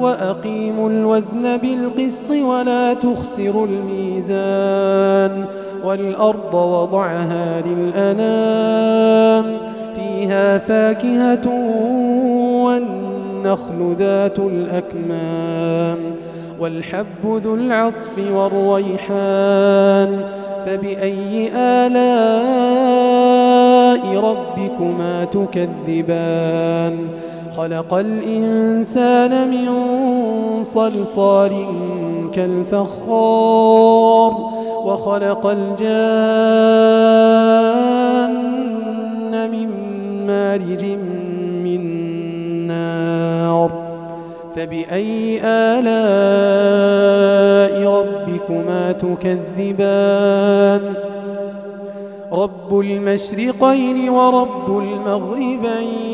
وأقيموا الوزن بالقسط ولا تخسروا الميزان والأرض وضعها للأنام فيها فاكهة والنخل ذات الأكمام والحب ذو العصف والريحان فبأي آلاء ربكما تكذبان خلق الإنسان من صلصال كالفخار وخلق الجان من مارج من نار فبأي آلاء ربكما تكذبان؟ رب المشرقين ورب المغربين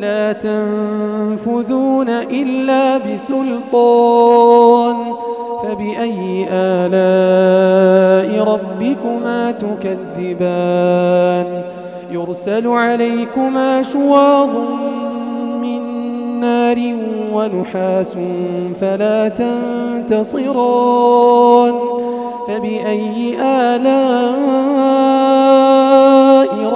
لا تنفذون إلا بسلطان. فبأي آلاء ربكما تكذبان؟ يرسل عليكما شواظ من نار ونحاس فلا تنتصران. فبأي آلاء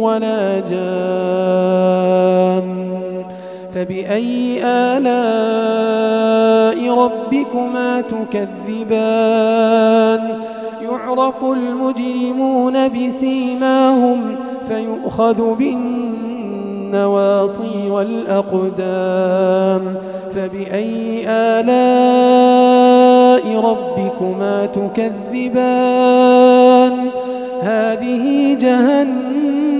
ولا جان. فبأي آلاء ربكما تكذبان؟ يعرف المجرمون بسيماهم فيؤخذ بالنواصي والأقدام. فبأي آلاء ربكما تكذبان؟ هذه جهنم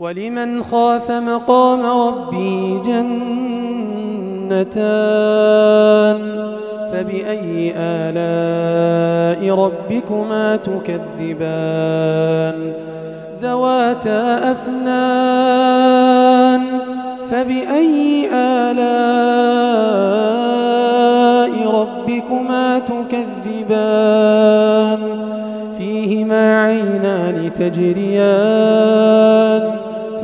ولمن خاف مقام ربه جنتان فبأي آلاء ربكما تكذبان؟ ذواتا أفنان فبأي آلاء ربكما تكذبان؟ فيهما عينان تجريان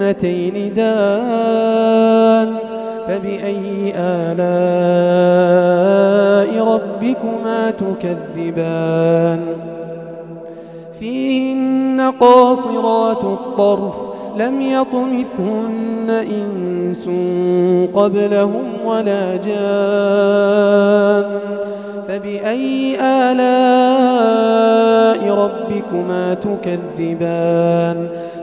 الجنتين دان فبأي آلاء ربكما تكذبان؟ فيهن قاصرات الطرف لم يطمثهن إنس قبلهم ولا جان. فبأي آلاء ربكما تكذبان؟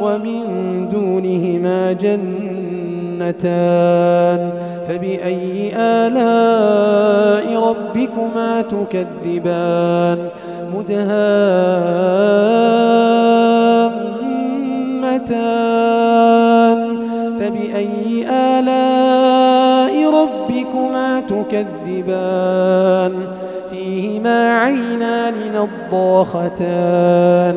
ومن دونهما جنتان فبأي آلاء ربكما تكذبان مدهامتان فبأي آلاء ربكما تكذبان فيهما عينان نضاختان